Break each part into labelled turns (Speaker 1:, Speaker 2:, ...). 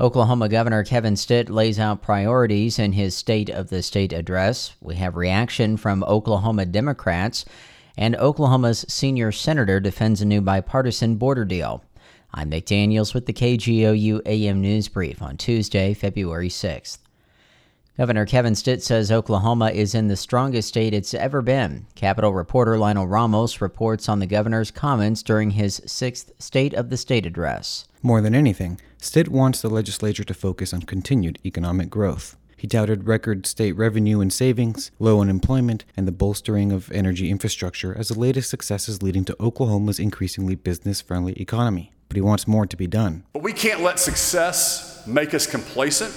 Speaker 1: Oklahoma Governor Kevin Stitt lays out priorities in his State of the State address. We have reaction from Oklahoma Democrats, and Oklahoma's senior senator defends a new bipartisan border deal. I'm Nick Daniels with the KGOU AM News Brief on Tuesday, February 6th. Governor Kevin Stitt says Oklahoma is in the strongest state it's ever been. Capitol reporter Lionel Ramos reports on the governor's comments during his sixth State of the State address.
Speaker 2: More than anything, Stitt wants the legislature to focus on continued economic growth. He touted record state revenue and savings, low unemployment, and the bolstering of energy infrastructure as the latest successes leading to Oklahoma's increasingly business friendly economy. But he wants more to be done.
Speaker 3: But we can't let success make us complacent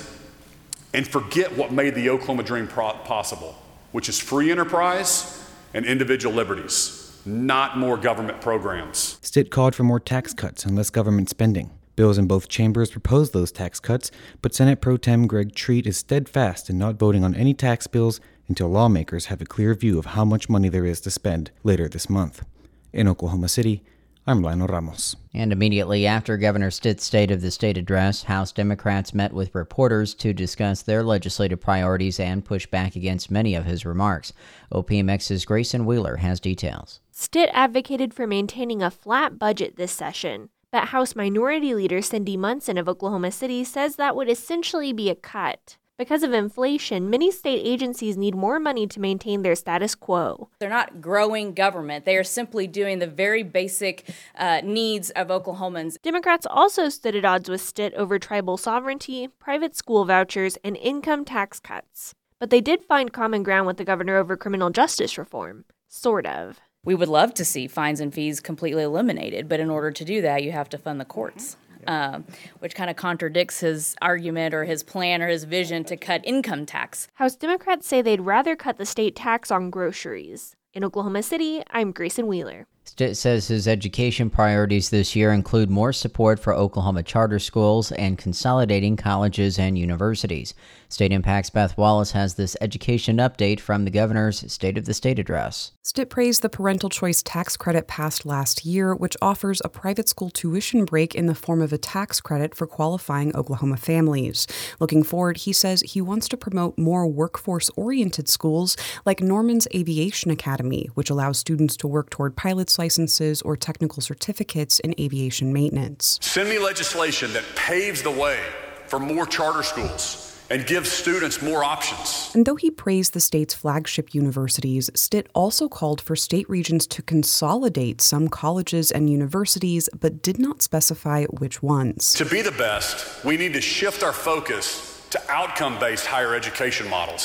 Speaker 3: and forget what made the Oklahoma Dream possible, which is free enterprise and individual liberties, not more government programs.
Speaker 2: Stitt called for more tax cuts and less government spending. Bills in both chambers proposed those tax cuts, but Senate Pro Tem Greg Treat is steadfast in not voting on any tax bills until lawmakers have a clear view of how much money there is to spend later this month. In Oklahoma City, I'm Lionel Ramos.
Speaker 1: And immediately after Governor Stitt's State of the State address, House Democrats met with reporters to discuss their legislative priorities and push back against many of his remarks. OPMX's Graycen Wheeler has details.
Speaker 4: Stitt advocated for maintaining a flat budget this session, but House Minority Leader Cyndi Munson of Oklahoma City says that would essentially be a cut. Because of inflation, many state agencies need more money to maintain their status quo.
Speaker 5: They're not growing government, they are simply doing the very basic uh, needs of Oklahomans.
Speaker 4: Democrats also stood at odds with Stitt over tribal sovereignty, private school vouchers, and income tax cuts. But they did find common ground with the governor over criminal justice reform. Sort of.
Speaker 5: We would love to see fines and fees completely eliminated, but in order to do that, you have to fund the courts um, which kind of contradicts his argument or his plan or his vision to cut income tax.
Speaker 4: House Democrats say they'd rather cut the state tax on groceries. In Oklahoma City, I'm Graycen Wheeler.
Speaker 1: Stitt says his education priorities this year include more support for Oklahoma charter schools and consolidating colleges and universities. State Impact's Beth Wallace has this education update from the governor's State of the State address.
Speaker 6: Stitt praised the parental choice tax credit passed last year, which offers a private school tuition break in the form of a tax credit for qualifying Oklahoma families. Looking forward, he says he wants to promote more workforce oriented schools like Norman's Aviation Academy, which allows students to work toward pilot's licenses or technical certificates in aviation maintenance.
Speaker 3: Send me legislation that paves the way for more charter schools and give students more options.
Speaker 6: And though he praised the state's flagship universities, Stitt also called for state regents to consolidate some colleges and universities, but did not specify which ones.
Speaker 3: To be the best, we need to shift our focus to outcome based higher education models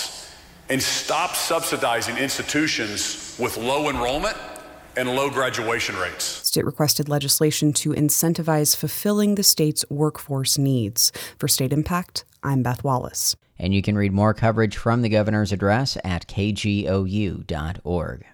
Speaker 3: and stop subsidizing institutions with low enrollment and low graduation rates.
Speaker 6: Stitt requested legislation to incentivize fulfilling the state's workforce needs. For State Impact, I'm Beth Wallace.
Speaker 1: And you can read more coverage from the governor's address at kgou.org.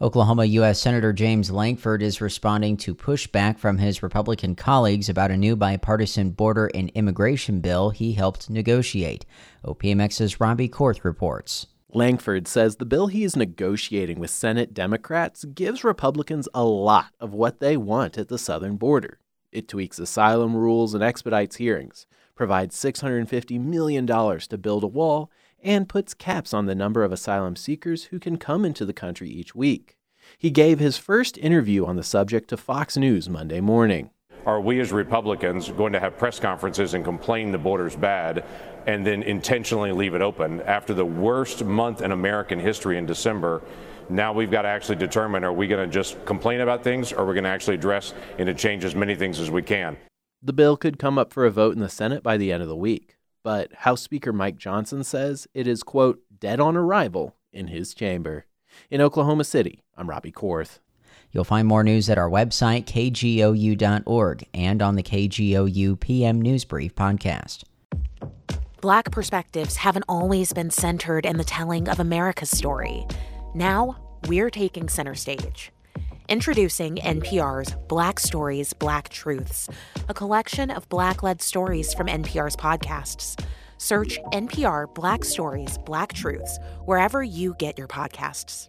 Speaker 1: Oklahoma U.S. Senator James Lankford is responding to pushback from his Republican colleagues about a new bipartisan border and immigration bill he helped negotiate. OPMX's Robby Korth reports.
Speaker 7: Lankford says the bill he is negotiating with Senate Democrats gives Republicans a lot of what they want at the southern border. It tweaks asylum rules and expedites hearings provides $650 million to build a wall, and puts caps on the number of asylum seekers who can come into the country each week. He gave his first interview on the subject to Fox News Monday morning.
Speaker 8: Are we as Republicans going to have press conferences and complain the border's bad and then intentionally leave it open? After the worst month in American history in December, now we've got to actually determine are we going to just complain about things or are we going to actually address and to change as many things as we can?
Speaker 7: The bill could come up for a vote in the Senate by the end of the week, but House Speaker Mike Johnson says it is, quote, dead on arrival in his chamber. In Oklahoma City, I'm Robby Korth.
Speaker 1: You'll find more news at our website, kgou.org, and on the KGOU PM News Brief podcast.
Speaker 9: Black perspectives haven't always been centered in the telling of America's story. Now, we're taking center stage. Introducing NPR's Black Stories, Black Truths, a collection of Black led stories from NPR's podcasts. Search NPR Black Stories, Black Truths wherever you get your podcasts.